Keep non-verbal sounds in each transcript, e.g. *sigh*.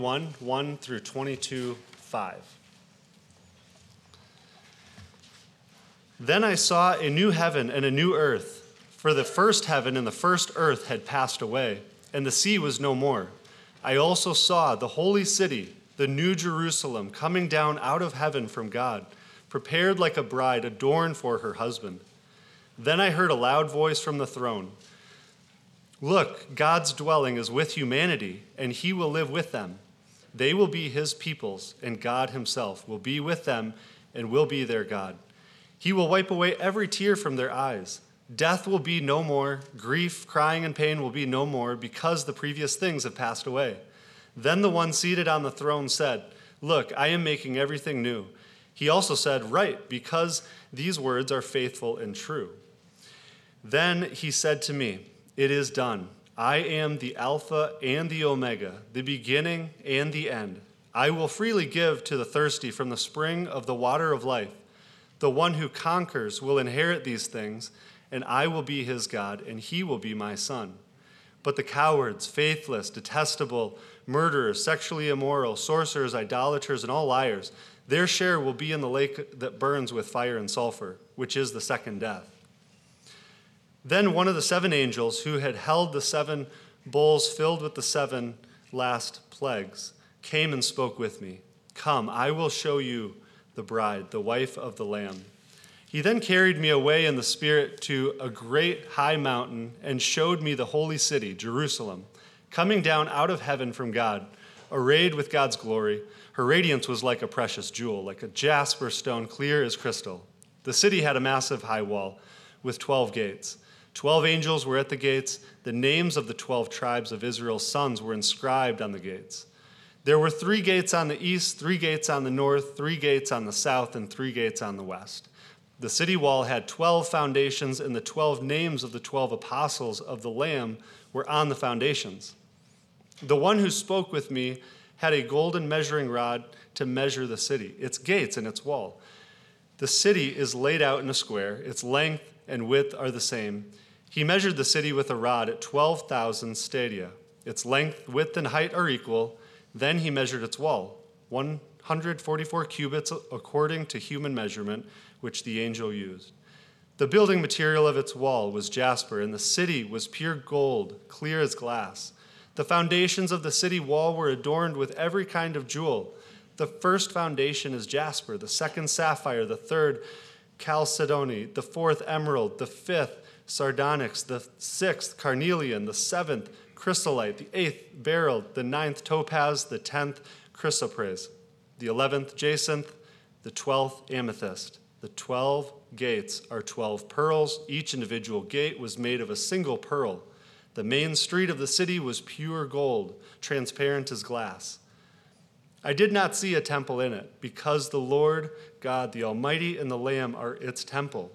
1 1 through 22 5. Then I saw a new heaven and a new earth, for the first heaven and the first earth had passed away, and the sea was no more. I also saw the holy city, the new Jerusalem, coming down out of heaven from God, prepared like a bride adorned for her husband. Then I heard a loud voice from the throne Look, God's dwelling is with humanity, and he will live with them. They will be his peoples, and God himself will be with them and will be their God. He will wipe away every tear from their eyes. Death will be no more, grief, crying, and pain will be no more, because the previous things have passed away. Then the one seated on the throne said, Look, I am making everything new. He also said, Write, because these words are faithful and true. Then he said to me, It is done. I am the Alpha and the Omega, the beginning and the end. I will freely give to the thirsty from the spring of the water of life. The one who conquers will inherit these things, and I will be his God, and he will be my son. But the cowards, faithless, detestable, murderers, sexually immoral, sorcerers, idolaters, and all liars, their share will be in the lake that burns with fire and sulfur, which is the second death. Then one of the seven angels who had held the seven bowls filled with the seven last plagues came and spoke with me. Come, I will show you the bride, the wife of the Lamb. He then carried me away in the Spirit to a great high mountain and showed me the holy city, Jerusalem, coming down out of heaven from God, arrayed with God's glory. Her radiance was like a precious jewel, like a jasper stone, clear as crystal. The city had a massive high wall with 12 gates. Twelve angels were at the gates. The names of the twelve tribes of Israel's sons were inscribed on the gates. There were three gates on the east, three gates on the north, three gates on the south, and three gates on the west. The city wall had 12 foundations, and the 12 names of the 12 apostles of the Lamb were on the foundations. The one who spoke with me had a golden measuring rod to measure the city, its gates and its wall. The city is laid out in a square, its length and width are the same he measured the city with a rod at 12,000 stadia. Its length, width, and height are equal. Then he measured its wall, 144 cubits according to human measurement, which the angel used. The building material of its wall was jasper, and the city was pure gold, clear as glass. The foundations of the city wall were adorned with every kind of jewel. The first foundation is jasper, the second sapphire, the third chalcedony, the fourth emerald, the fifth sardonyx, the sixth carnelian, the seventh chrysolite, the eighth beryl, the ninth topaz, the tenth chrysoprase, the eleventh jacinth, the twelfth amethyst. The twelve gates are twelve pearls. Each individual gate was made of a single pearl. The main street of the city was pure gold, transparent as glass. I did not see a temple in it, because the Lord God, the Almighty, and the Lamb are its temple.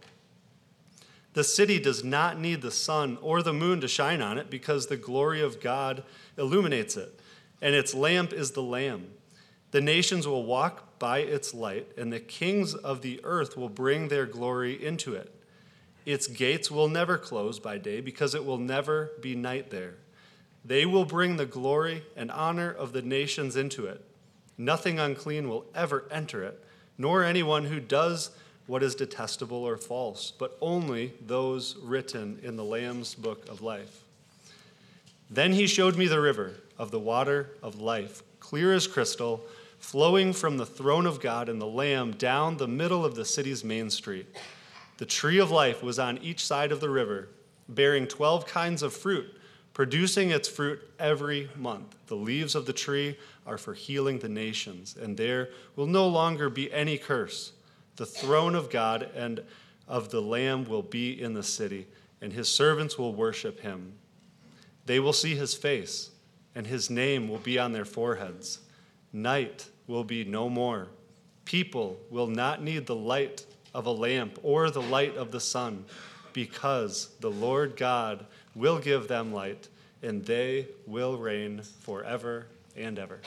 The city does not need the sun or the moon to shine on it because the glory of God illuminates it, and its lamp is the Lamb. The nations will walk by its light, and the kings of the earth will bring their glory into it. Its gates will never close by day because it will never be night there. They will bring the glory and honor of the nations into it. Nothing unclean will ever enter it, nor anyone who does what is detestable or false, but only those written in the Lamb's book of life. Then he showed me the river of the water of life, clear as crystal, flowing from the throne of God and the Lamb down the middle of the city's main street. The tree of life was on each side of the river, bearing 12 kinds of fruit, producing its fruit every month. The leaves of the tree are for healing the nations, and there will no longer be any curse. The throne of God and of the Lamb will be in the city, and his servants will worship him. They will see his face, and his name will be on their foreheads. Night will be no more. People will not need the light of a lamp or the light of the sun, because the Lord God will give them light, and they will reign forever and ever.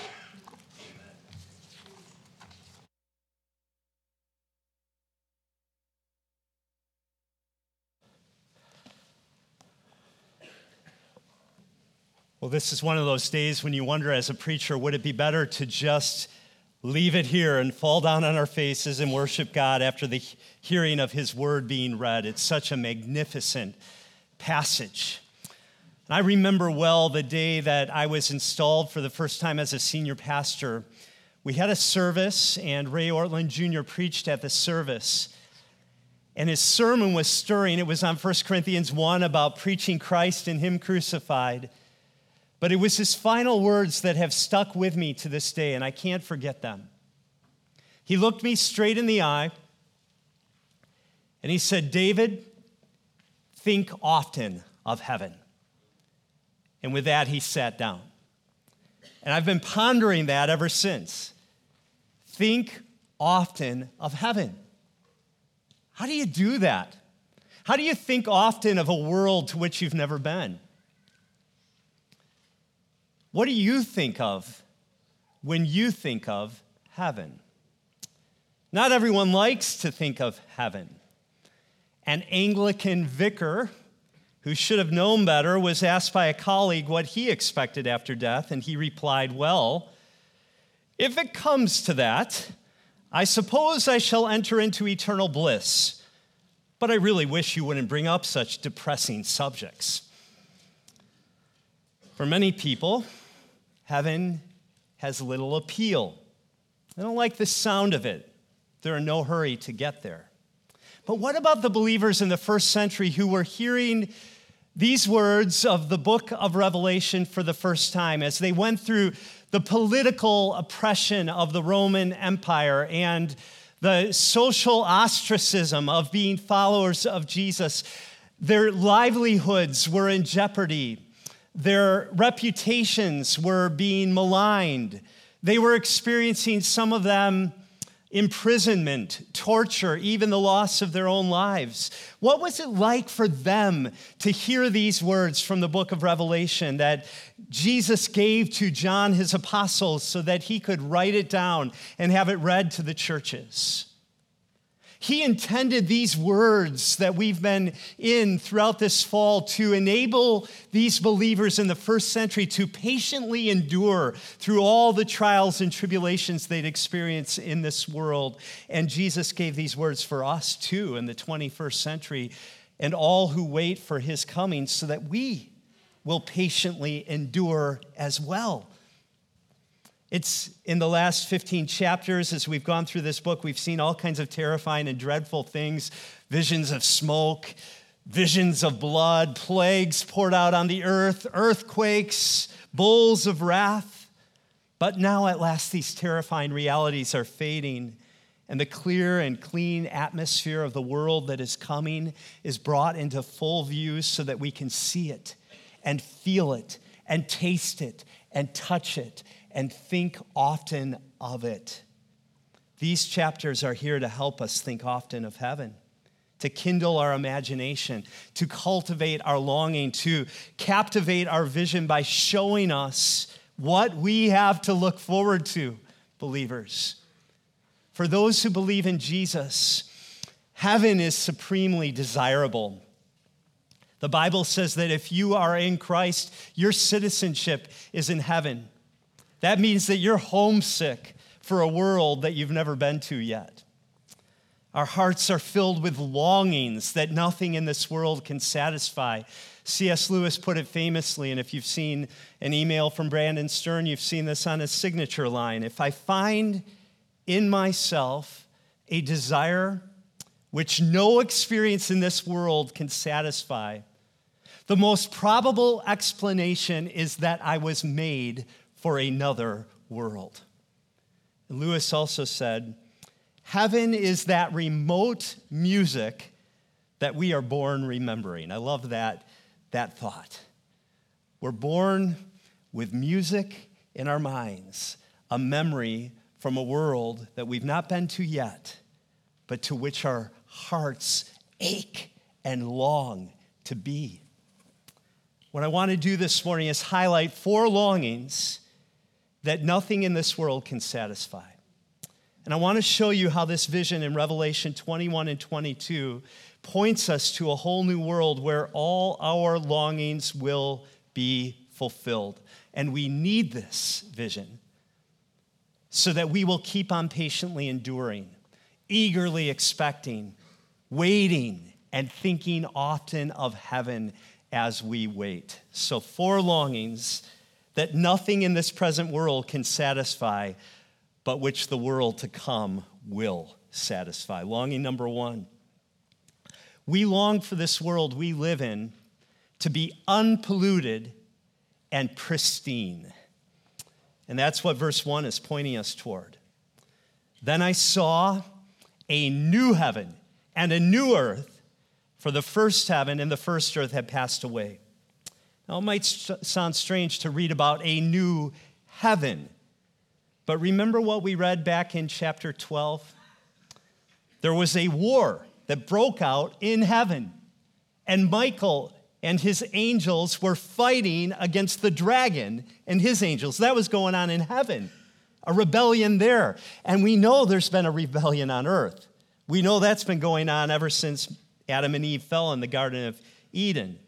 Well, this is one of those days when you wonder as a preacher, would it be better to just leave it here and fall down on our faces and worship God after the hearing of His word being read? It's such a magnificent passage. And I remember well the day that I was installed for the first time as a senior pastor. We had a service, and Ray Ortlund Jr. preached at the service. And his sermon was stirring. It was on 1 Corinthians 1 about preaching Christ and Him crucified. But it was his final words that have stuck with me to this day, and I can't forget them. He looked me straight in the eye and he said, David, think often of heaven. And with that, he sat down. And I've been pondering that ever since. Think often of heaven. How do you do that? How do you think often of a world to which you've never been? What do you think of when you think of heaven? Not everyone likes to think of heaven. An Anglican vicar who should have known better was asked by a colleague what he expected after death, and he replied, Well, if it comes to that, I suppose I shall enter into eternal bliss. But I really wish you wouldn't bring up such depressing subjects. For many people, heaven has little appeal. I don't like the sound of it. They're in no hurry to get there. But what about the believers in the first century who were hearing these words of the book of Revelation for the first time as they went through the political oppression of the Roman Empire and the social ostracism of being followers of Jesus? Their livelihoods were in jeopardy. Their reputations were being maligned. They were experiencing, some of them, imprisonment, torture, even the loss of their own lives. What was it like for them to hear these words from the book of Revelation that Jesus gave to John, his apostles, so that he could write it down and have it read to the churches? He intended these words that we've been in throughout this fall to enable these believers in the first century to patiently endure through all the trials and tribulations they'd experience in this world. And Jesus gave these words for us too in the 21st century and all who wait for his coming so that we will patiently endure as well. It's in the last 15 chapters, as we've gone through this book, we've seen all kinds of terrifying and dreadful things visions of smoke, visions of blood, plagues poured out on the earth, earthquakes, bowls of wrath. But now, at last, these terrifying realities are fading, and the clear and clean atmosphere of the world that is coming is brought into full view so that we can see it and feel it and taste it and touch it and think often of it. These chapters are here to help us think often of heaven, to kindle our imagination, to cultivate our longing, to captivate our vision by showing us what we have to look forward to, believers. For those who believe in Jesus, heaven is supremely desirable. The Bible says that if you are in Christ, your citizenship is in heaven. That means that you're homesick for a world that you've never been to yet. Our hearts are filled with longings that nothing in this world can satisfy. C.S. Lewis put it famously, and if you've seen an email from Brandon Stern, you've seen this on his signature line. If I find in myself a desire which no experience in this world can satisfy, the most probable explanation is that I was made for another world. Lewis also said, Heaven is that remote music that we are born remembering. I love that, that thought. We're born with music in our minds, a memory from a world that we've not been to yet, but to which our hearts ache and long to be. What I want to do this morning is highlight four longings that nothing in this world can satisfy. And I want to show you how this vision in Revelation 21 and 22 points us to a whole new world where all our longings will be fulfilled. And we need this vision so that we will keep on patiently enduring, eagerly expecting, waiting, and thinking often of heaven as we wait. So, four longings that nothing in this present world can satisfy, but which the world to come will satisfy. Longing number one we long for this world we live in to be unpolluted and pristine. And that's what verse 1 is pointing us toward. Then I saw a new heaven and a new earth, for the first heaven and the first earth had passed away. Now, it might sound strange to read about a new heaven, but remember what we read back in chapter 12? There was a war that broke out in heaven, and Michael and his angels were fighting against the dragon and his angels. That was going on in heaven, a rebellion there. And we know there's been a rebellion on earth. We know that's been going on ever since Adam and Eve fell in the Garden of Eden.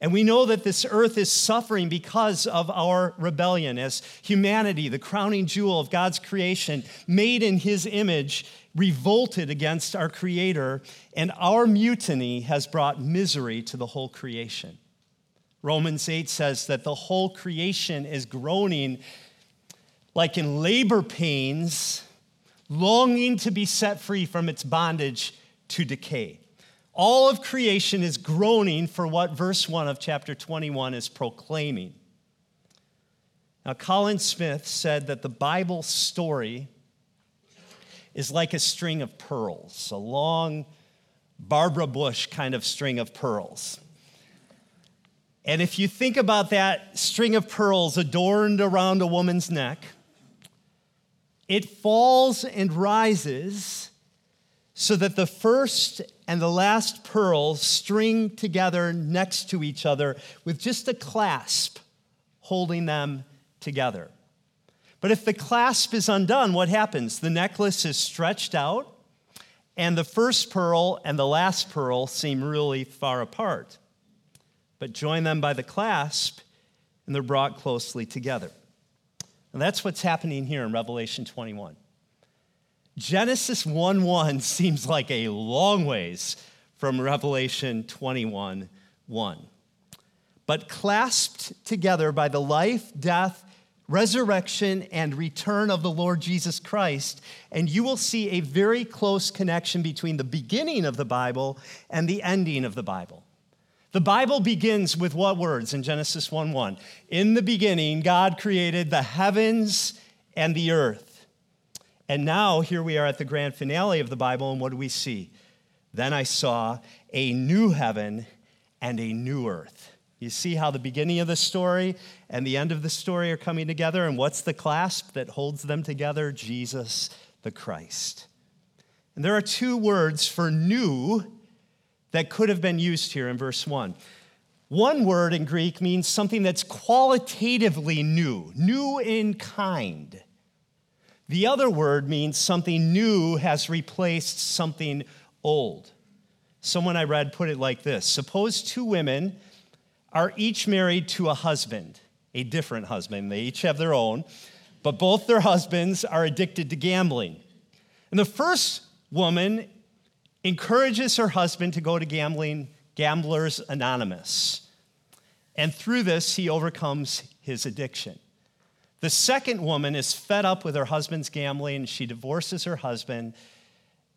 And we know that this earth is suffering because of our rebellion as humanity, the crowning jewel of God's creation, made in his image, revolted against our Creator, and our mutiny has brought misery to the whole creation. Romans 8 says that the whole creation is groaning like in labor pains, longing to be set free from its bondage to decay. All of creation is groaning for what verse 1 of chapter 21 is proclaiming. Now, Colin Smith said that the Bible story is like a string of pearls, a long Barbara Bush kind of string of pearls. And if you think about that string of pearls adorned around a woman's neck, it falls and rises so that the first and the last pearl string together next to each other with just a clasp holding them together. But if the clasp is undone, what happens? The necklace is stretched out, and the first pearl and the last pearl seem really far apart. But join them by the clasp, and they're brought closely together. And that's what's happening here in Revelation 21. Genesis 1 1 seems like a long ways from Revelation 21 1. But clasped together by the life, death, resurrection, and return of the Lord Jesus Christ, and you will see a very close connection between the beginning of the Bible and the ending of the Bible. The Bible begins with what words in Genesis 1 1? In the beginning, God created the heavens and the earth. And now, here we are at the grand finale of the Bible, and what do we see? Then I saw a new heaven and a new earth. You see how the beginning of the story and the end of the story are coming together, and what's the clasp that holds them together? Jesus the Christ. And there are two words for new that could have been used here in verse 1. One word in Greek means something that's qualitatively new, new in kind. The other word means something new has replaced something old. Someone I read put it like this Suppose two women are each married to a husband, a different husband. They each have their own, but both their husbands are addicted to gambling. And the first woman encourages her husband to go to gambling, Gamblers Anonymous. And through this, he overcomes his addiction. The second woman is fed up with her husband's gambling. She divorces her husband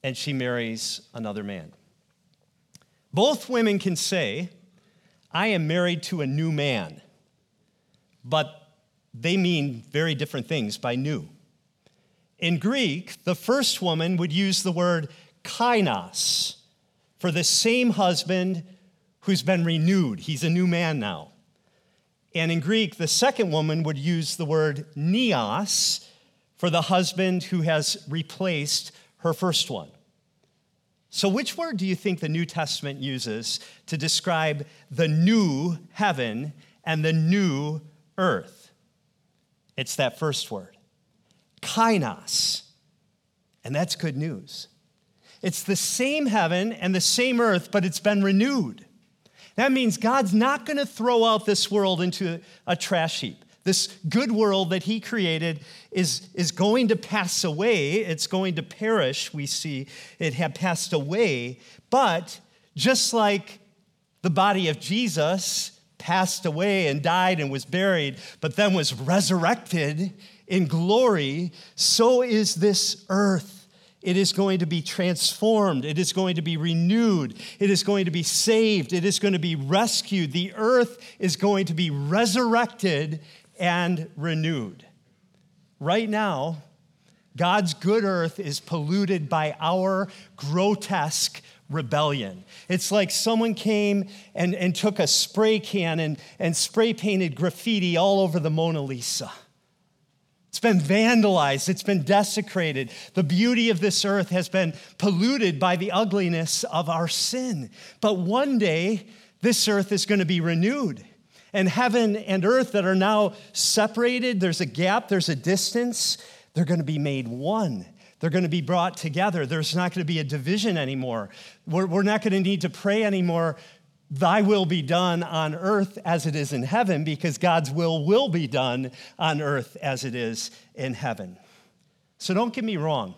and she marries another man. Both women can say, I am married to a new man, but they mean very different things by new. In Greek, the first woman would use the word kainos for the same husband who's been renewed. He's a new man now. And in Greek, the second woman would use the word neos for the husband who has replaced her first one. So, which word do you think the New Testament uses to describe the new heaven and the new earth? It's that first word, kainos. And that's good news. It's the same heaven and the same earth, but it's been renewed. That means God's not going to throw out this world into a trash heap. This good world that He created is, is going to pass away. It's going to perish. We see it had passed away. But just like the body of Jesus passed away and died and was buried, but then was resurrected in glory, so is this earth it is going to be transformed. It is going to be renewed. It is going to be saved. It is going to be rescued. The earth is going to be resurrected and renewed. Right now, God's good earth is polluted by our grotesque rebellion. It's like someone came and, and took a spray can and, and spray painted graffiti all over the Mona Lisa. It's been vandalized, it's been desecrated. The beauty of this earth has been polluted by the ugliness of our sin. But one day, this earth is going to be renewed. And heaven and earth that are now separated, there's a gap, there's a distance, they're going to be made one. They're going to be brought together. There's not going to be a division anymore. We're, we're not going to need to pray anymore Thy will be done on earth as it is in heaven, because God's will will be done on earth as it is in heaven. So don't get me wrong.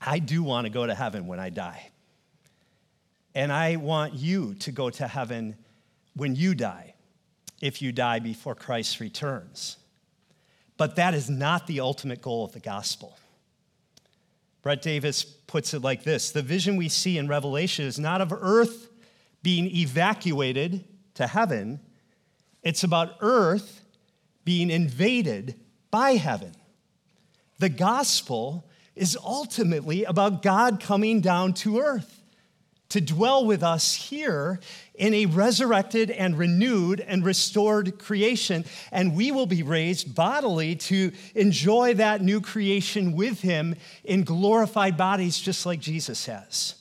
I do want to go to heaven when I die. And I want you to go to heaven when you die, if you die before Christ returns. But that is not the ultimate goal of the gospel. Brett Davis puts it like this The vision we see in Revelation is not of earth being evacuated to heaven, it's about earth being invaded by heaven. The gospel is ultimately about God coming down to earth to dwell with us here in a resurrected and renewed and restored creation. And we will be raised bodily to enjoy that new creation with Him in glorified bodies, just like Jesus has.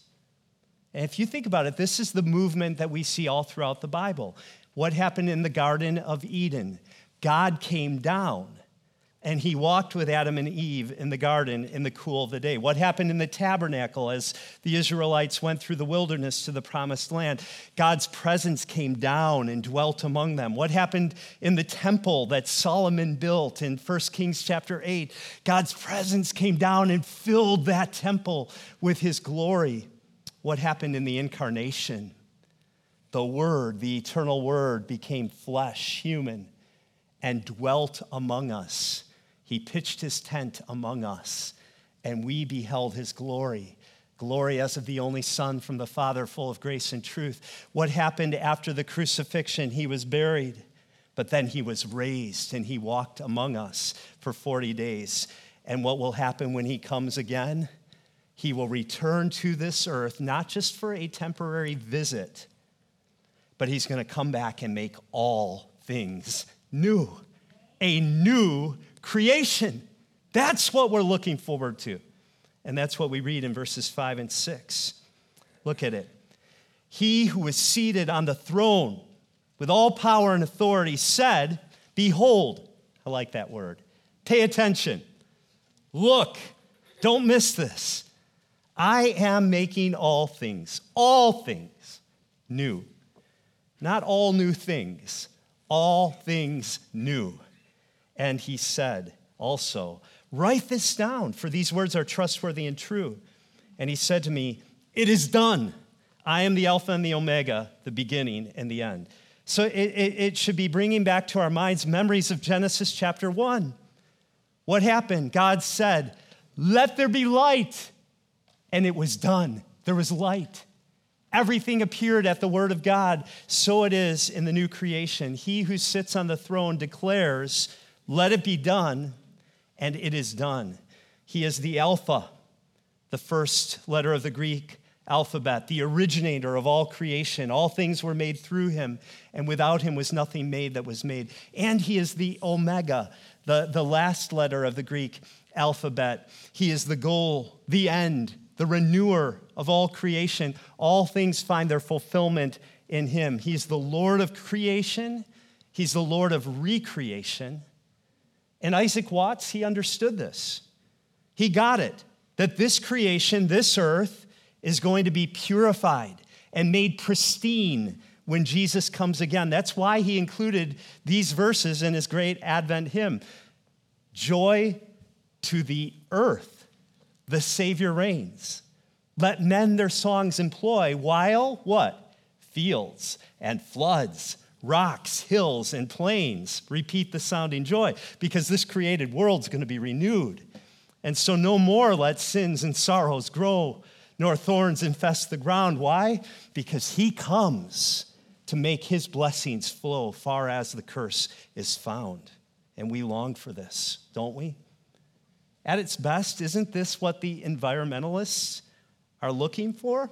And if you think about it, this is the movement that we see all throughout the Bible. What happened in the Garden of Eden? God came down and he walked with Adam and Eve in the garden in the cool of the day. What happened in the tabernacle as the Israelites went through the wilderness to the promised land? God's presence came down and dwelt among them. What happened in the temple that Solomon built in 1 Kings chapter 8? God's presence came down and filled that temple with his glory what happened in the incarnation. The Word, the eternal Word, became flesh, human, and dwelt among us. He pitched his tent among us, and we beheld his glory. Glory as of the only Son from the Father, full of grace and truth. What happened after the crucifixion? He was buried, but then he was raised and he walked among us for 40 days. And what will happen when he comes again? He will return to this earth, not just for a temporary visit, but he's going to come back and make all things new. A new creation. That's what we're looking forward to. And that's what we read in verses 5 and 6. Look at it. He who is seated on the throne with all power and authority said, Behold, I like that word. Pay attention. Look, don't miss this. I am making all things, all things new. Not all new things, all things new. And he said also, Write this down, for these words are trustworthy and true. And he said to me, It is done. I am the Alpha and the Omega, the beginning and the end. So it, it, it should be bringing back to our minds memories of Genesis chapter 1. What happened? God said, Let there be light and it was done. There was light. Everything appeared at the word of God. So it is in the new creation. He who sits on the throne declares, Let it be done, and it is done. He is the Alpha, the first letter of the Greek alphabet, the originator of all creation. All things were made through him, and without him was nothing made that was made. And he is the Omega, the, the last letter of the Greek alphabet. He is the goal, the end, the renewer of all creation. All things find their fulfillment in him. He's the Lord of creation, he's the Lord of recreation. And Isaac Watts, he understood this. He got it that this creation, this earth, is going to be purified and made pristine when Jesus comes again. That's why he included these verses in his great Advent hymn Joy to the earth, the Savior reigns. Let men their songs employ while what? Fields and floods, rocks, hills, and plains repeat the sounding joy because this created world's going to be renewed. And so no more let sins and sorrows grow, nor thorns infest the ground. Why? Because he comes to make his blessings flow far as the curse is found. And we long for this, don't we? At its best, isn't this what the environmentalists are looking for?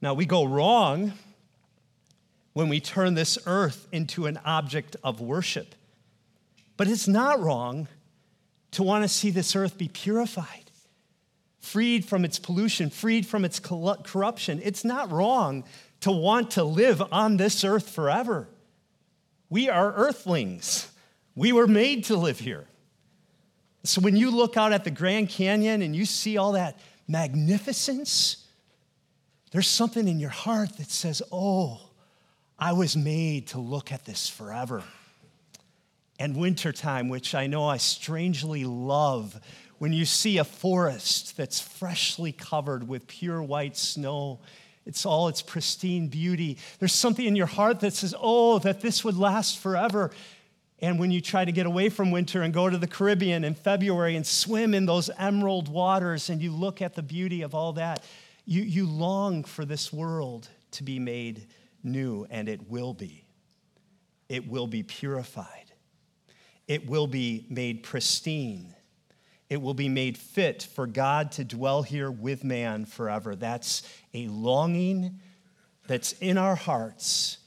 Now, we go wrong when we turn this earth into an object of worship. But it's not wrong to want to see this earth be purified, freed from its pollution, freed from its corruption. It's not wrong to want to live on this earth forever. We are earthlings. We were made to live here. So when you look out at the Grand Canyon and you see all that magnificence, there's something in your heart that says, Oh, I was made to look at this forever. And wintertime, which I know I strangely love, when you see a forest that's freshly covered with pure white snow it's all its pristine beauty. There's something in your heart that says, oh, that this would last forever. And when you try to get away from winter and go to the Caribbean in February and swim in those emerald waters and you look at the beauty of all that, you, you long for this world to be made new, and it will be. It will be purified, it will be made pristine it will be made fit for God to dwell here with man forever. That's a longing that's in our hearts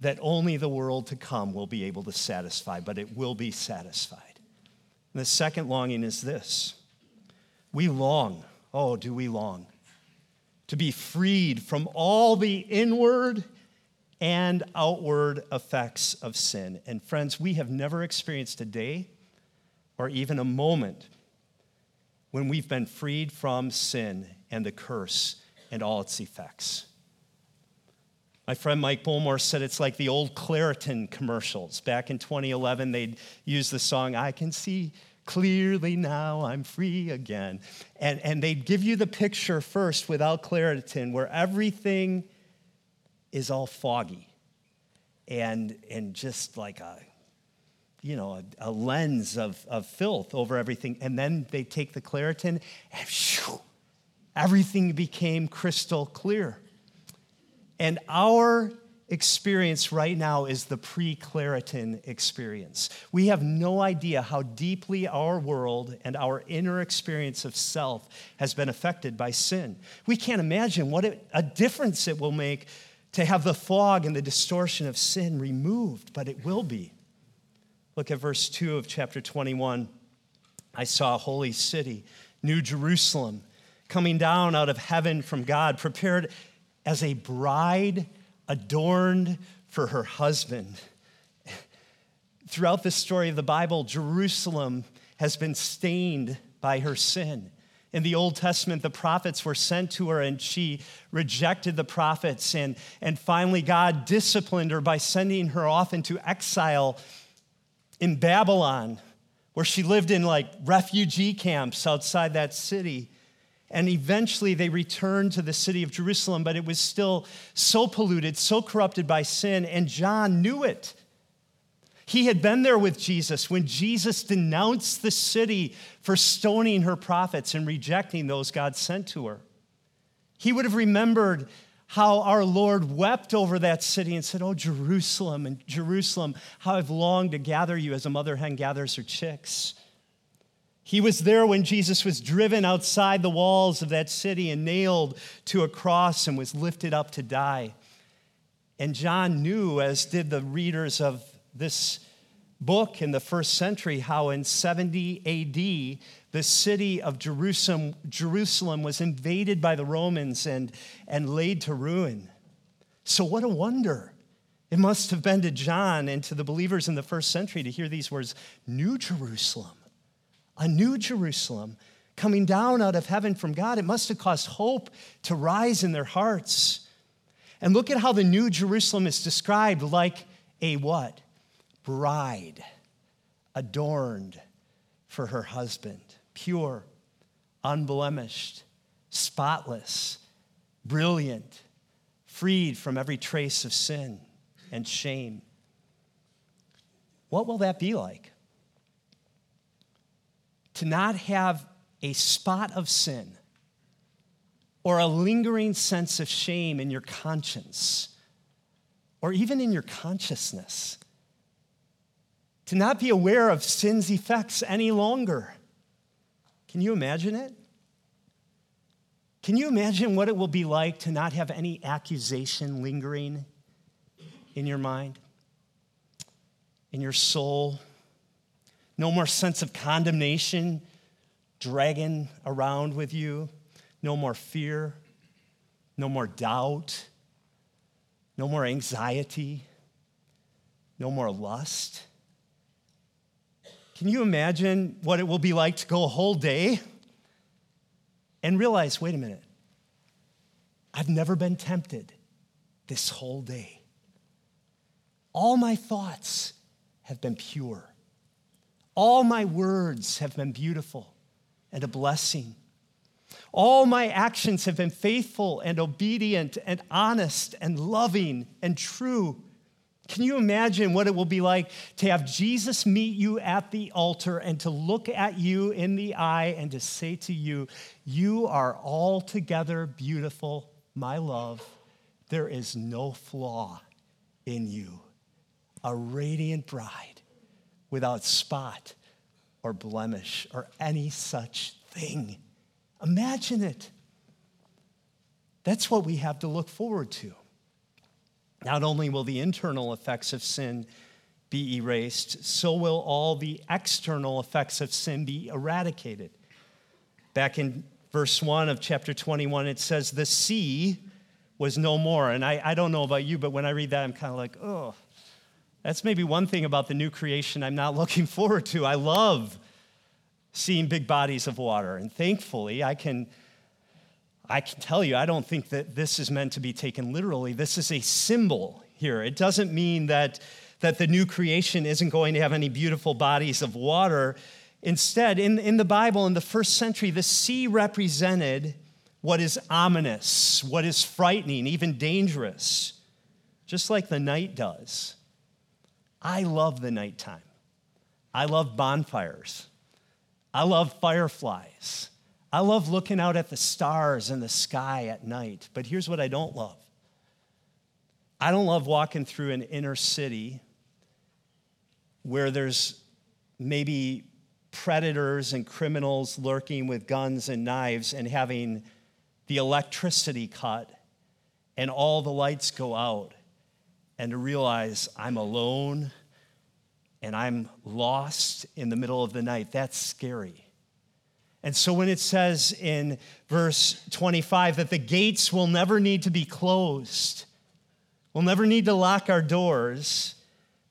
that only the world to come will be able to satisfy, but it will be satisfied. And the second longing is this we long, oh, do we long, to be freed from all the inward and outward effects of sin. And friends, we have never experienced a day or even a moment when we've been freed from sin and the curse and all its effects. My friend Mike Bullmore said it's like the old Claritin commercials. Back in 2011, they'd use the song, I Can See Clearly Now I'm Free Again. And, and they'd give you the picture first without Claritin, where everything is all foggy and, and just like a you know, a, a lens of, of filth over everything. And then they take the Claritin and shoo, everything became crystal clear. And our experience right now is the pre Claritin experience. We have no idea how deeply our world and our inner experience of self has been affected by sin. We can't imagine what it, a difference it will make to have the fog and the distortion of sin removed, but it will be. Look at verse 2 of chapter 21. I saw a holy city, New Jerusalem, coming down out of heaven from God, prepared as a bride adorned for her husband. Throughout the story of the Bible, Jerusalem has been stained by her sin. In the Old Testament, the prophets were sent to her and she rejected the prophets. And, and finally, God disciplined her by sending her off into exile in Babylon, where she lived in like refugee camps outside that city. And eventually they returned to the city of Jerusalem, but it was still so polluted, so corrupted by sin, and John knew it. He had been there with Jesus when Jesus denounced the city for stoning her prophets and rejecting those God sent to her. He would have remembered how our Lord wept over that city and said, Oh, Jerusalem, and Jerusalem, how I've longed to gather you as a mother hen gathers her chicks. He was there when Jesus was driven outside the walls of that city and nailed to a cross and was lifted up to die. And John knew, as did the readers of this book in the first century, how in 70 AD, the city of Jerusalem, Jerusalem was invaded by the Romans and, and laid to ruin. So, what a wonder. It must have been to John and to the believers in the first century to hear these words New Jerusalem, a new Jerusalem coming down out of heaven from God. It must have caused hope to rise in their hearts. And look at how the New Jerusalem is described like a what? Bride, adorned for her husband, pure, unblemished, spotless, brilliant, freed from every trace of sin and shame. What will that be like? To not have a spot of sin or a lingering sense of shame in your conscience or even in your consciousness. To not be aware of sin's effects any longer. Can you imagine it? Can you imagine what it will be like to not have any accusation lingering in your mind, in your soul? No more sense of condemnation dragging around with you? No more fear, no more doubt, no more anxiety, no more lust. Can you imagine what it will be like to go a whole day and realize wait a minute, I've never been tempted this whole day. All my thoughts have been pure. All my words have been beautiful and a blessing. All my actions have been faithful and obedient and honest and loving and true. Can you imagine what it will be like to have Jesus meet you at the altar and to look at you in the eye and to say to you, You are altogether beautiful, my love. There is no flaw in you. A radiant bride without spot or blemish or any such thing. Imagine it. That's what we have to look forward to. Not only will the internal effects of sin be erased, so will all the external effects of sin be eradicated. Back in verse 1 of chapter 21, it says, The sea was no more. And I, I don't know about you, but when I read that, I'm kind of like, oh, that's maybe one thing about the new creation I'm not *laughs* looking forward to. I love seeing big bodies of water. And thankfully, I can, I can tell you, I don't think that this is meant to be taken literally. This is a symbol here. It doesn't mean that, that the new creation isn't going to have any beautiful bodies of water. Instead, in, in the Bible, in the first century, the sea represented what is ominous, what is frightening, even dangerous, just like the night does. I love the nighttime. I love bonfires. I love fireflies. I love looking out at the stars in the sky at night. But here's what I don't love I don't love walking through an inner city where there's maybe predators and criminals lurking with guns and knives and having the electricity cut and all the lights go out and to realize I'm alone and I'm lost in the middle of the night. That's scary. And so when it says in verse 25 that the gates will never need to be closed, we'll never need to lock our doors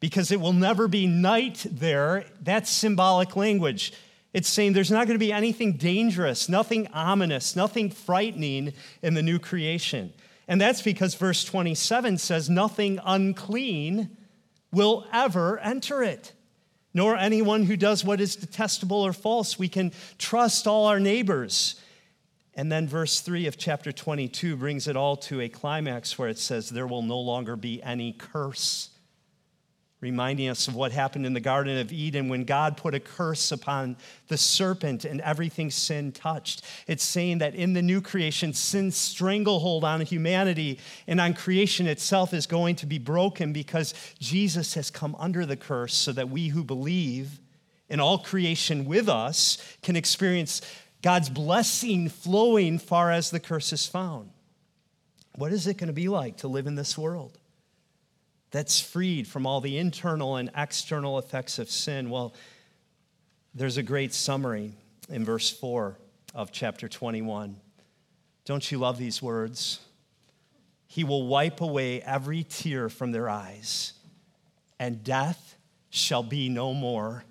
because it will never be night there, that's symbolic language. It's saying there's not going to be anything dangerous, nothing ominous, nothing frightening in the new creation. And that's because verse 27 says, Nothing unclean will ever enter it, nor anyone who does what is detestable or false. We can trust all our neighbors. And then verse 3 of chapter 22 brings it all to a climax where it says, There will no longer be any curse reminding us of what happened in the Garden of Eden when God put a curse upon the serpent and everything sin touched. It's saying that in the new creation, sin's stranglehold on humanity and on creation itself is going to be broken because Jesus has come under the curse so that we who believe in all creation with us can experience God's blessing flowing far as the curse is found. What is it going to be like to live in this world? That's freed from all the internal and external effects of sin? Well, there's a great summary in verse 4 of chapter 21. Don't you love these words? He will wipe away every tear from their eyes, and death shall be no more.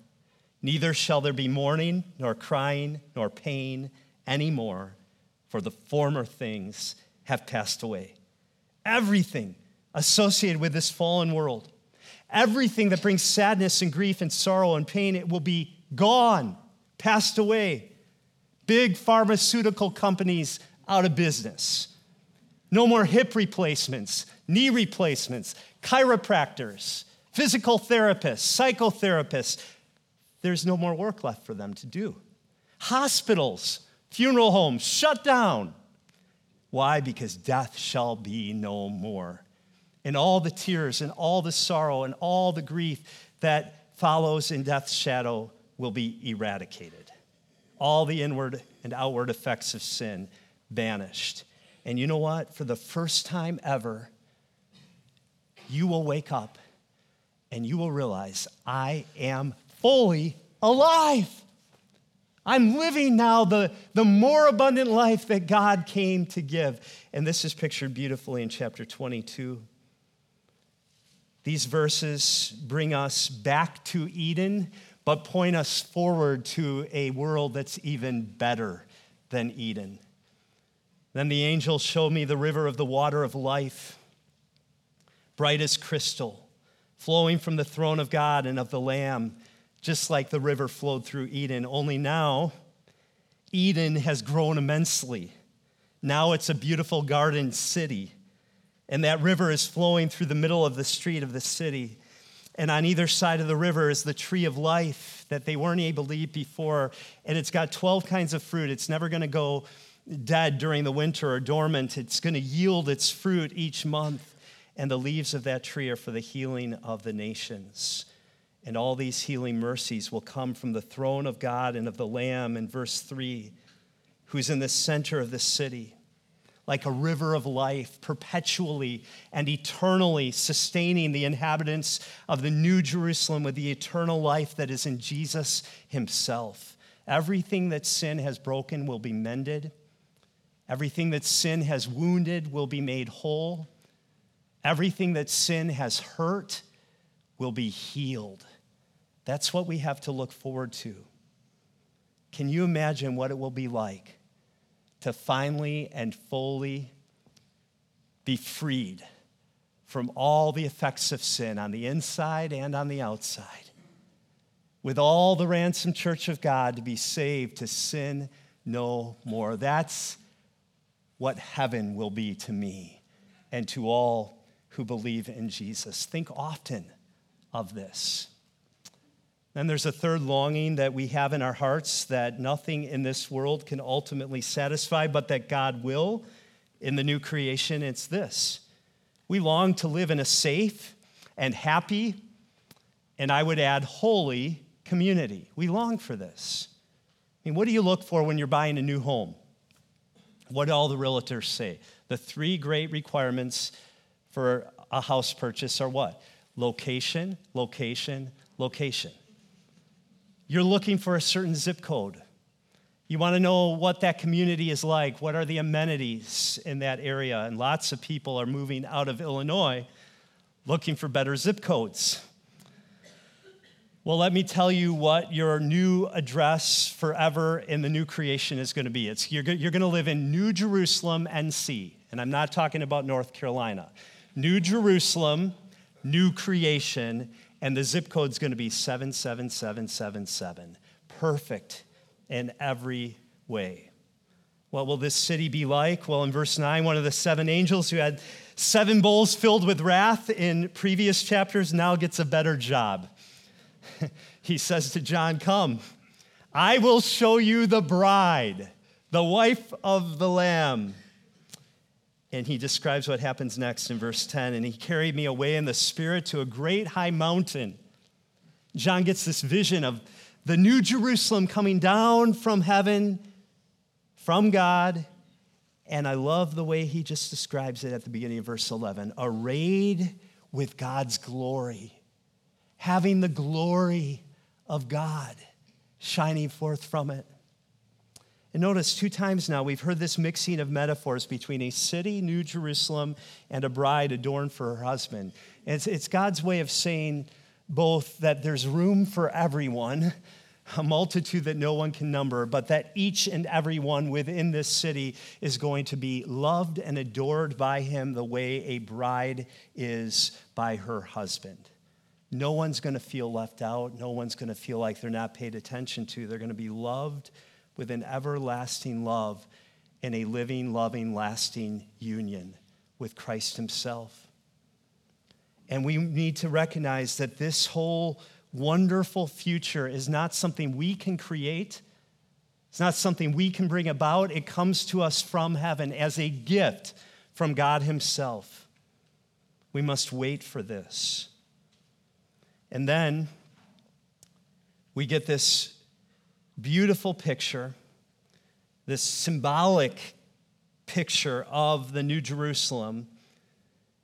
Neither shall there be mourning, nor crying, nor pain anymore, for the former things have passed away. everything associated with this fallen world. Everything that brings sadness and grief and sorrow and pain, it will be gone, passed away. Big pharmaceutical companies out of business. No more hip replacements, knee replacements, chiropractors, physical therapists, psychotherapists. There's no more work left for them to do. Hospitals, funeral homes shut down. Why? Because death shall be no more. And all the tears and all the sorrow and all the grief that follows in death's shadow will be eradicated. All the inward and outward effects of sin banished. And you know what? For the first time ever, you will wake up and you will realize I am fully alive. I'm living now the, the more abundant life that God came to give. And this is pictured beautifully in chapter 22. These verses bring us back to Eden, but point us forward to a world that's even better than Eden. Then the angel showed me the river of the water of life, bright as crystal, flowing from the throne of God and of the Lamb, just like the river flowed through Eden. Only now, Eden has grown immensely. Now it's a beautiful garden city. And that river is flowing through the middle of the street of the city. And on either side of the river is the tree of life that they weren't able to eat before. And it's got 12 kinds of fruit. It's never going to go dead during the winter or dormant. It's going to yield its fruit each month, and the leaves of that tree are for the healing of the nations. And all these healing mercies will come from the throne of God and of the Lamb in verse 3, who's in the center of the city, like a river of life, perpetually and eternally sustaining the inhabitants of the New Jerusalem with the eternal life that is in Jesus himself. Everything that sin has broken will be mended Everything that sin has wounded will be made whole. Everything that sin has hurt will be healed. That's what we have to look forward to. Can you imagine what it will be like to finally and fully be freed from all the effects of sin on the inside and on the outside? With all the ransom church of God to be saved to sin no more. That's what heaven will be to me and to all who believe in Jesus. Think often of this. And there's a third longing that we have in our hearts that nothing in this world can ultimately satisfy, but that God will in the new creation. It's this we long to live in a safe and happy, and I would add, holy community. We long for this. I mean, what do you look for when you're buying a new home? What do all the realtors say? The three great requirements for a house purchase are what? Location, location, location. You're looking for a certain zip code. You want to know what that community is like. What are the amenities in that area? And lots of people are moving out of Illinois looking for better zip codes. Well, let me tell you what your new address forever in the new creation is going to be. It's, you're, you're going to live in New Jerusalem, NC. And I'm not talking about North Carolina. New Jerusalem, new creation, and the zip code is going to be 77777. Perfect in every way. What will this city be like? Well, in verse 9, one of the seven angels who had seven bowls filled with wrath in previous chapters now gets a better job. *laughs* he says to John, Come, I will show you the bride, the wife of the Lamb. And he describes what happens next in verse 10. And he carried me away in the spirit to a great high mountain. John gets this vision of the new Jerusalem coming down from heaven, from God. And I love the way he just describes it at the beginning of verse 11 arrayed with God's glory having the glory of God shining forth from it. And notice two times now we've heard this mixing of metaphors between a city, New Jerusalem, and a bride adorned for her husband. It's, it's God's way of saying both that there's room for everyone, a multitude that no one can number, but that each and every one within this city is going to be loved and adored by him the way a bride is by her husband. No one's going to feel left out. No one's going to feel like they're not paid attention to. They're going to be loved with an everlasting love in a living, loving, lasting union with Christ Himself. And we need to recognize that this whole wonderful future is not something we can create. It's not something we can bring about. It comes to us from heaven as a gift from God Himself. We must wait for this. And then we get this beautiful picture, this symbolic picture of the New Jerusalem.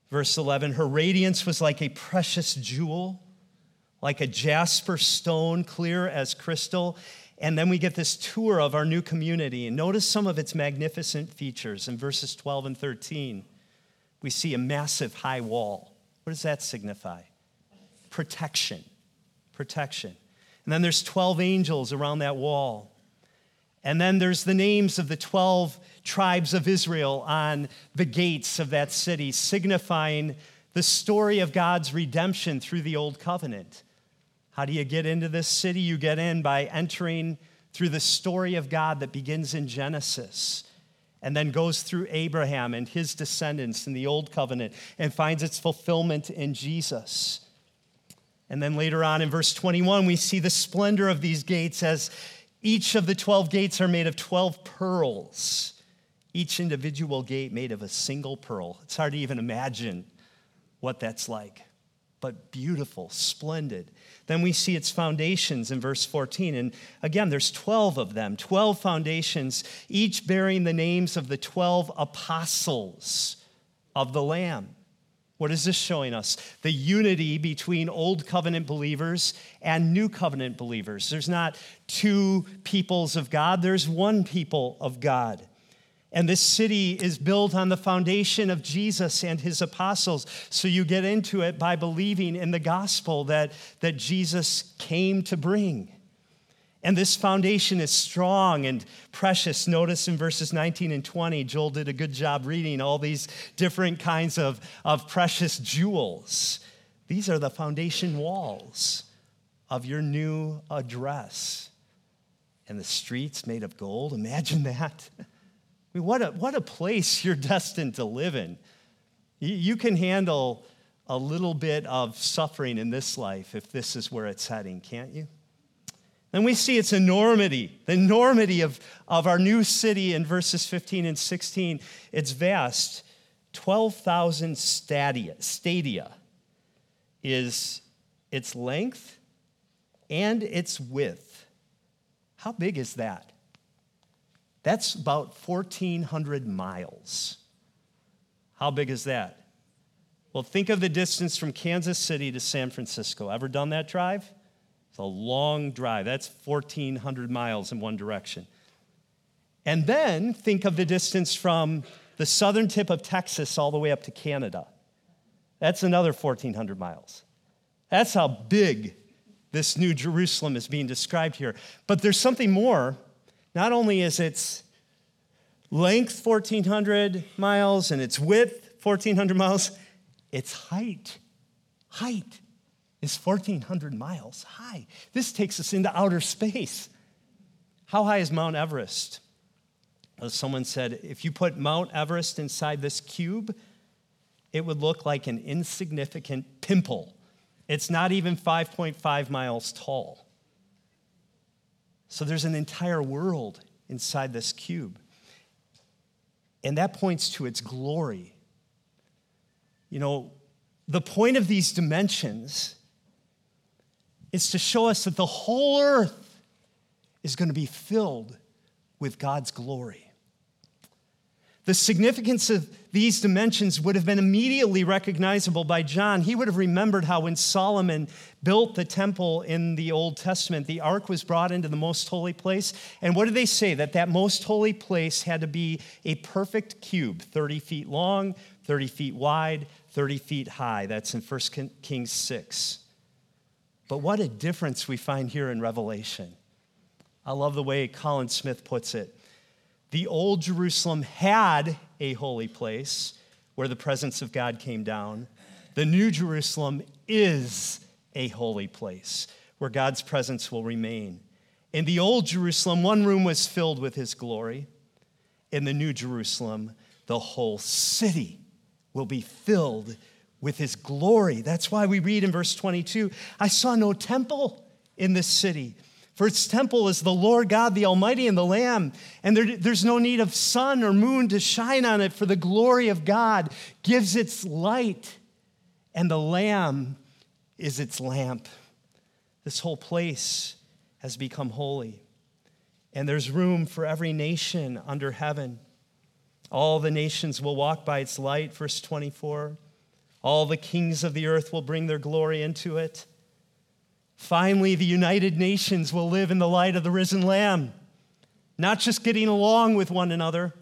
Verse 11 Her radiance was like a precious jewel like a jasper stone, clear as crystal. And then we get this tour of our new community. And notice some of its magnificent features. In verses 12 and 13, we see a massive high wall. What does that signify? Protection. Protection. And then there's 12 angels around that wall. And then there's the names of the 12 tribes of Israel on the gates of that city, signifying the story of God's redemption through the old covenant. How do you get into this city? You get in by entering through the story of God that begins in Genesis and then goes through Abraham and his descendants in the Old Covenant and finds its fulfillment in Jesus. And then later on in verse 21, we see the splendor of these gates as each of the 12 gates are made of 12 pearls, each individual gate made of a single pearl. It's hard to even imagine what that's like, but beautiful, splendid. Then we see its foundations in verse 14. And again, there's 12 of them, 12 foundations, each bearing the names of the 12 apostles of the Lamb. What is this showing us? The unity between Old Covenant believers and New Covenant believers. There's not two peoples of God, there's one people of God. And this city is built on the foundation of Jesus and his apostles. So you get into it by believing in the gospel that, that Jesus came to bring. And this foundation is strong and precious. Notice in verses 19 and 20, Joel did a good job reading all these different kinds of, of precious jewels. These are the foundation walls of your new address. And the streets made of gold. Imagine that. I mean, what a, what a place you're destined to live in. You, you can handle a little bit of suffering in this life if this is where it's heading, can't you? Then we see its enormity, the enormity of, of our new city in verses 15 and 16. It's vast. 12,000 stadia, stadia is its length and its width. How big is that? That's about 1,400 miles. How big is that? Well, think of the distance from Kansas City to San Francisco. Ever done that drive? A long drive. That's 1,400 miles in one direction. And then think of the distance from the southern tip of Texas all the way up to Canada. That's another 1,400 miles. That's how big this new Jerusalem is being described here. But there's something more not only is its length 1,400 miles and its width 1,400 miles, its height, height is 1,400 miles high. This takes us into outer space. How high is Mount Everest? As someone said, if you put Mount Everest inside this cube, it would look like an insignificant pimple. It's not even 5.5 miles tall. So there's an entire world inside this cube. And that points to its glory. You know, the point of these dimensions is to show us that the whole earth is going to be filled with God's glory. The significance of these dimensions would have been immediately recognizable by John. He would have remembered how when Solomon built the temple in the Old Testament, the ark was brought into the most holy place. And what did they say? That that most holy place had to be a perfect cube, 30 feet long, 30 feet wide, 30 feet high. That's in 1 Kings 6. But what a difference we find here in Revelation. I love the way Colin Smith puts it. The old Jerusalem had a holy place where the presence of God came down. The new Jerusalem is a holy place where God's presence will remain. In the old Jerusalem, one room was filled with his glory. In the new Jerusalem, the whole city will be filled with his glory. That's why we read in verse 22 I saw no temple in this city. For its temple is the Lord God, the Almighty, and the Lamb. And there, there's no need of sun or moon to shine on it, for the glory of God gives its light, and the Lamb is its lamp. This whole place has become holy. And there's room for every nation under heaven. All the nations will walk by its light, verse 24. All the kings of the earth will bring their glory into it. Finally, the United Nations will live in the light of the risen Lamb, not just getting along with one another,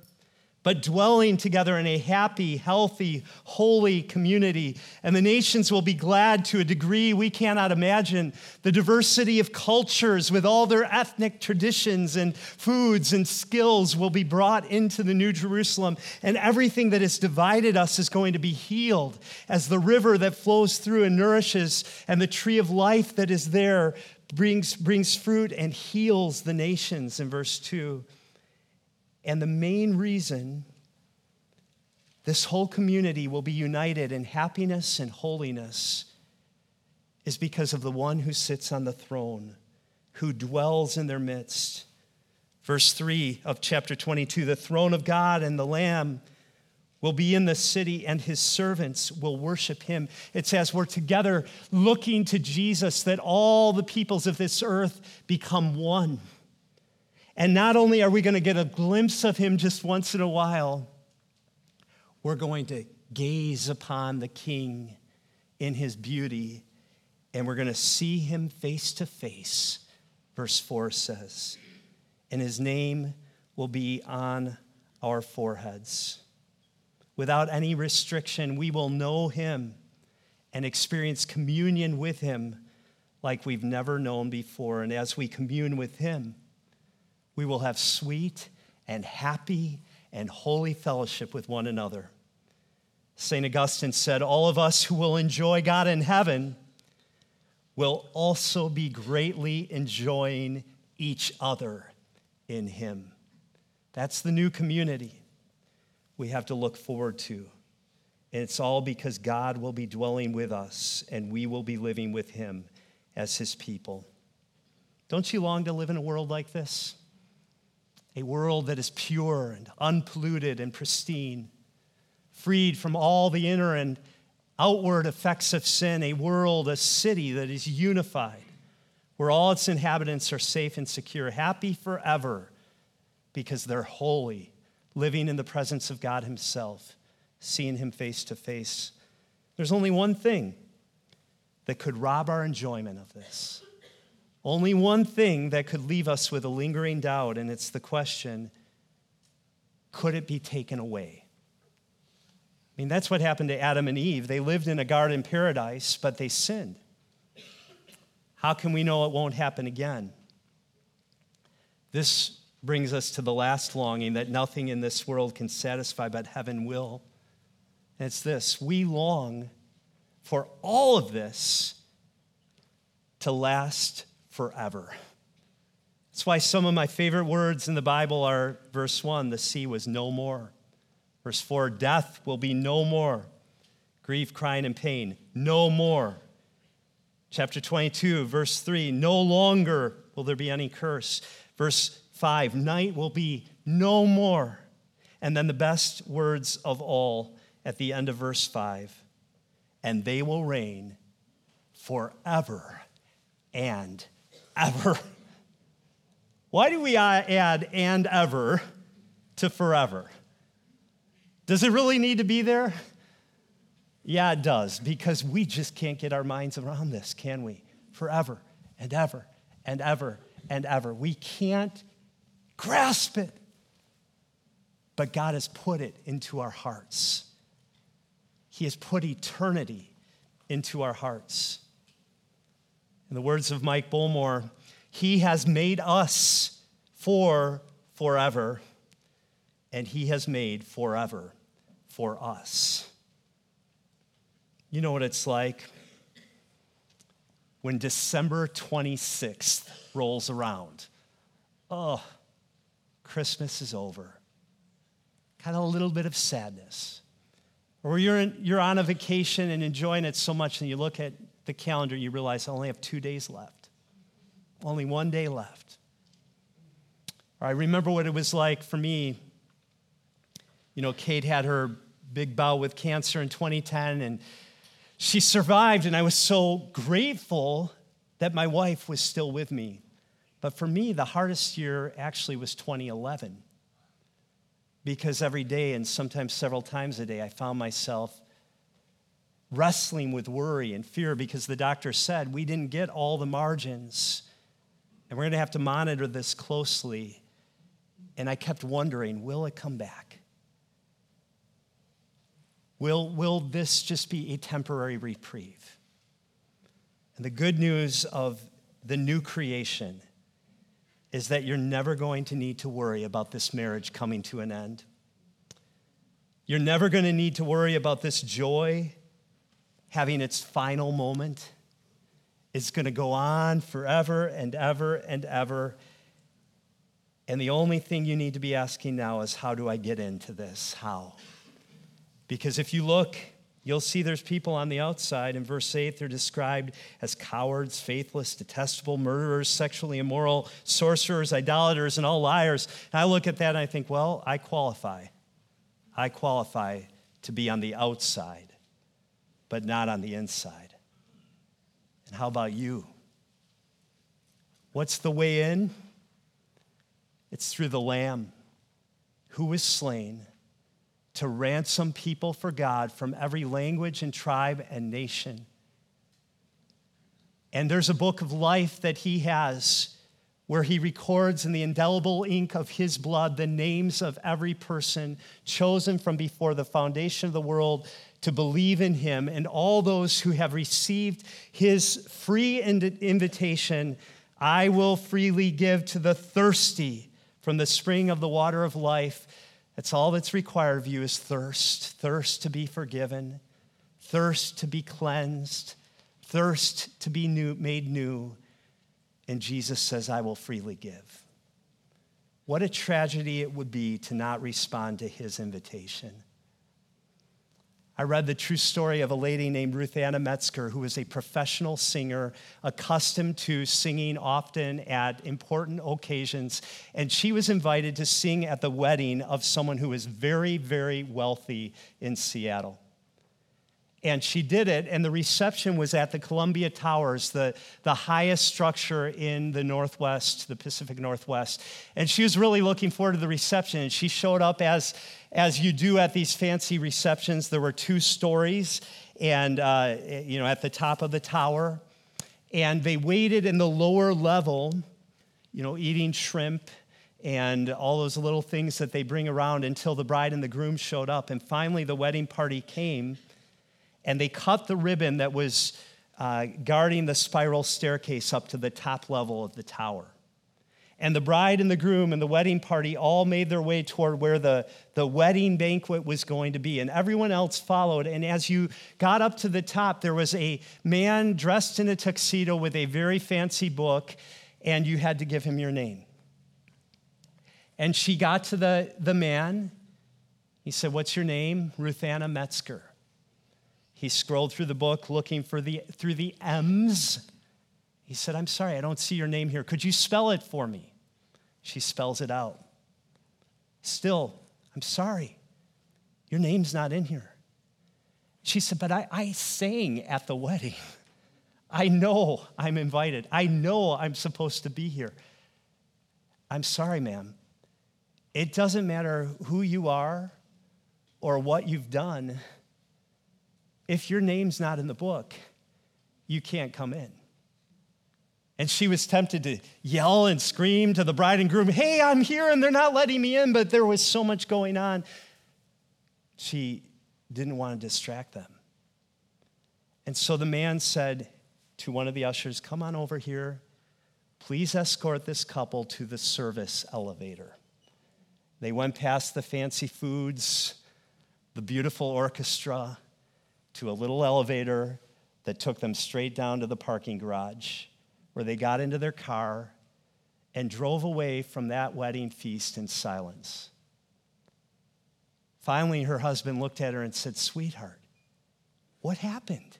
but dwelling together in a happy, healthy, holy community. And the nations will be glad to a degree we cannot imagine. The diversity of cultures with all their ethnic traditions and foods and skills will be brought into the New Jerusalem. And everything that has divided us is going to be healed as the river that flows through and nourishes, and the tree of life that is there brings, brings fruit and heals the nations in verse 2. And the main reason this whole community will be united in happiness and holiness is because of the one who sits on the throne, who dwells in their midst. Verse 3 of chapter 22 the throne of God and the Lamb will be in the city, and his servants will worship him. It says we're together looking to Jesus, that all the peoples of this earth become one. And not only are we going to get a glimpse of him just once in a while, we're going to gaze upon the king in his beauty and we're going to see him face to face, verse 4 says. And his name will be on our foreheads. Without any restriction, we will know him and experience communion with him like we've never known before. And as we commune with him, we will have sweet and happy and holy fellowship with one another. St. Augustine said, All of us who will enjoy God in heaven will also be greatly enjoying each other in Him. That's the new community we have to look forward to. And it's all because God will be dwelling with us and we will be living with Him as His people. Don't you long to live in a world like this? A world that is pure and unpolluted and pristine, freed from all the inner and outward effects of sin, a world, a city that is unified, where all its inhabitants are safe and secure, happy forever because they're holy, living in the presence of God Himself, seeing Him face to face. There's only one thing that could rob our enjoyment of this only one thing that could leave us with a lingering doubt, and it's the question could it be taken away? I mean, that's what happened to Adam and Eve. They lived in a garden paradise, but they sinned. How can we know it won't happen again? This brings us to the last longing that nothing in this world can satisfy, but heaven will. And it's this we long for all of this to last forever. That's why some of my favorite words in the Bible are verse 1 the sea was no more. Verse 4 death will be no more. Grief, crying, and pain, no more. Chapter 22, verse 3 no longer will there be any curse. Verse 5 night will be no more. And then the best words of all at the end of verse 5 and they will reign forever and. *laughs* Why do we add and ever to forever? Does it really need to be there? Yeah, it does, because we just can't get our minds around this, can we? Forever and ever and ever and ever. We can't grasp it. But God has put it into our hearts. He has put eternity into our hearts. In the words of Mike Bullmore, He has made us for forever, and He has made forever for us. You know what it's like when December 26th rolls around. Oh, Christmas is over. Kind of a little bit of sadness. Or you're, in, you're on a vacation and enjoying it so much, and you look at the calendar, you realize I only have two days left, only one day left. Or I remember what it was like for me. You know, Kate had her big bout with cancer in 2010, and she survived, and I was so grateful that my wife was still with me. But for me, the hardest year actually was 2011 because every day and sometimes several times a day, I found myself wrestling with worry and fear because the doctor said we didn't get all the margins and we're going to have to monitor this closely. And I kept wondering will it come back? Will, will this just be a temporary reprieve? And the good news of the new creation is that you're never going to need to worry about this marriage coming to an end. You're never going to need to worry about this joy having its final moment. It's going to go on forever and ever and ever. And the only thing you need to be asking now is how do I get into this? How? Because if you look, you'll see there's people on the outside. In verse 8, they're described as cowards, faithless, detestable, murderers, sexually immoral, sorcerers, idolaters, and all liars. And I look at that and I think, well, I qualify. I qualify to be on the outside, but not on the inside. And how about you? What's the way in? It's through the Lamb who was slain to ransom people for God from every language and tribe and nation. And there's a book of life that he has where he records in the indelible ink of his blood the names of every person chosen from before the foundation of the world to believe in him, and all those who have received his free invitation, I will freely give to the thirsty from the spring of the water of life. That's all that's required of you is thirst thirst to be forgiven, thirst to be cleansed, thirst to be new, made new. And Jesus says, I will freely give. What a tragedy it would be to not respond to his invitation. I read the true story of a lady named Ruthanna Metzgar, who was a professional singer, accustomed to singing often at important occasions. And she was invited to sing at the wedding of someone who was very, very wealthy in Seattle. And she did it, and the reception was at the Columbia Towers, the, the highest structure in the Northwest, the Pacific Northwest. And she was really looking forward to the reception. And she showed up as, as you do at these fancy receptions. There were two stories, and uh, you know, at the top of the tower. And they waited in the lower level, you know, eating shrimp and all those little things that they bring around until the bride and the groom showed up. And finally, the wedding party came and they cut the ribbon that was uh, guarding the spiral staircase up to the top level of the tower. And the bride and the groom and the wedding party all made their way toward where the, the wedding banquet was going to be. And everyone else followed. And as you got up to the top, there was a man dressed in a tuxedo with a very fancy book, and you had to give him your name. And she got to the, the man. He said, What's your name? Ruthanna Metzgar. He scrolled through the book looking for the through the M's. He said, "I'm sorry, I don't see your name here. Could you spell it for me?" She spells it out. Still, I'm sorry. Your name's not in here. She said, But I, I sang at the wedding. I know I'm invited. I know I'm supposed to be here. I'm sorry, ma'am. It doesn't matter who you are or what you've done if your name's not in the book, you can't come in. And she was tempted to yell and scream to the bride and groom, Hey, I'm here, and they're not letting me in, but there was so much going on. She didn't want to distract them. And so the man said to one of the ushers, Come on over here. Please escort this couple to the service elevator. They went past the fancy foods, the beautiful orchestra, to a little elevator that took them straight down to the parking garage, where they got into their car and drove away from that wedding feast in silence. Finally, her husband looked at her and said, Sweetheart, what happened?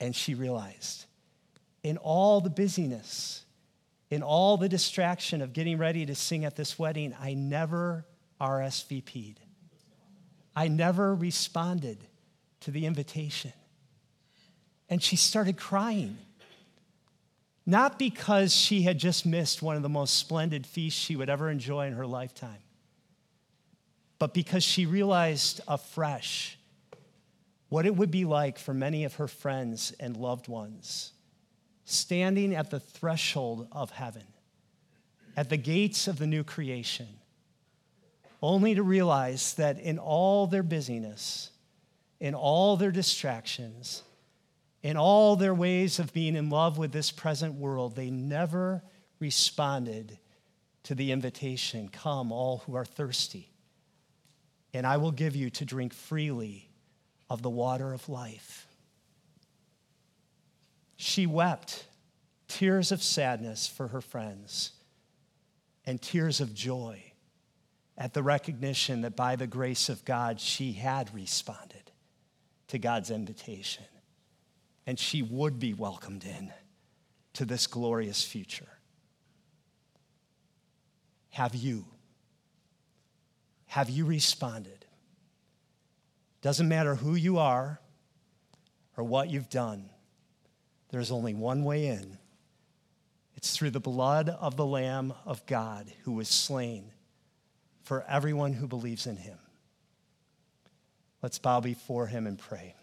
And she realized in all the busyness, in all the distraction of getting ready to sing at this wedding, I never RSVP'd. I never responded to the invitation. And she started crying. Not because she had just missed one of the most splendid feasts she would ever enjoy in her lifetime, but because she realized afresh what it would be like for many of her friends and loved ones standing at the threshold of heaven, at the gates of the new creation, only to realize that in all their busyness, in all their distractions, in all their ways of being in love with this present world, they never responded to the invitation Come, all who are thirsty, and I will give you to drink freely of the water of life. She wept tears of sadness for her friends and tears of joy at the recognition that by the grace of God, she had responded to God's invitation and she would be welcomed in to this glorious future. Have you? Have you responded? Doesn't matter who you are or what you've done, there's only one way in. It's through the blood of the Lamb of God who was slain for everyone who believes in him. Let's bow before him and pray.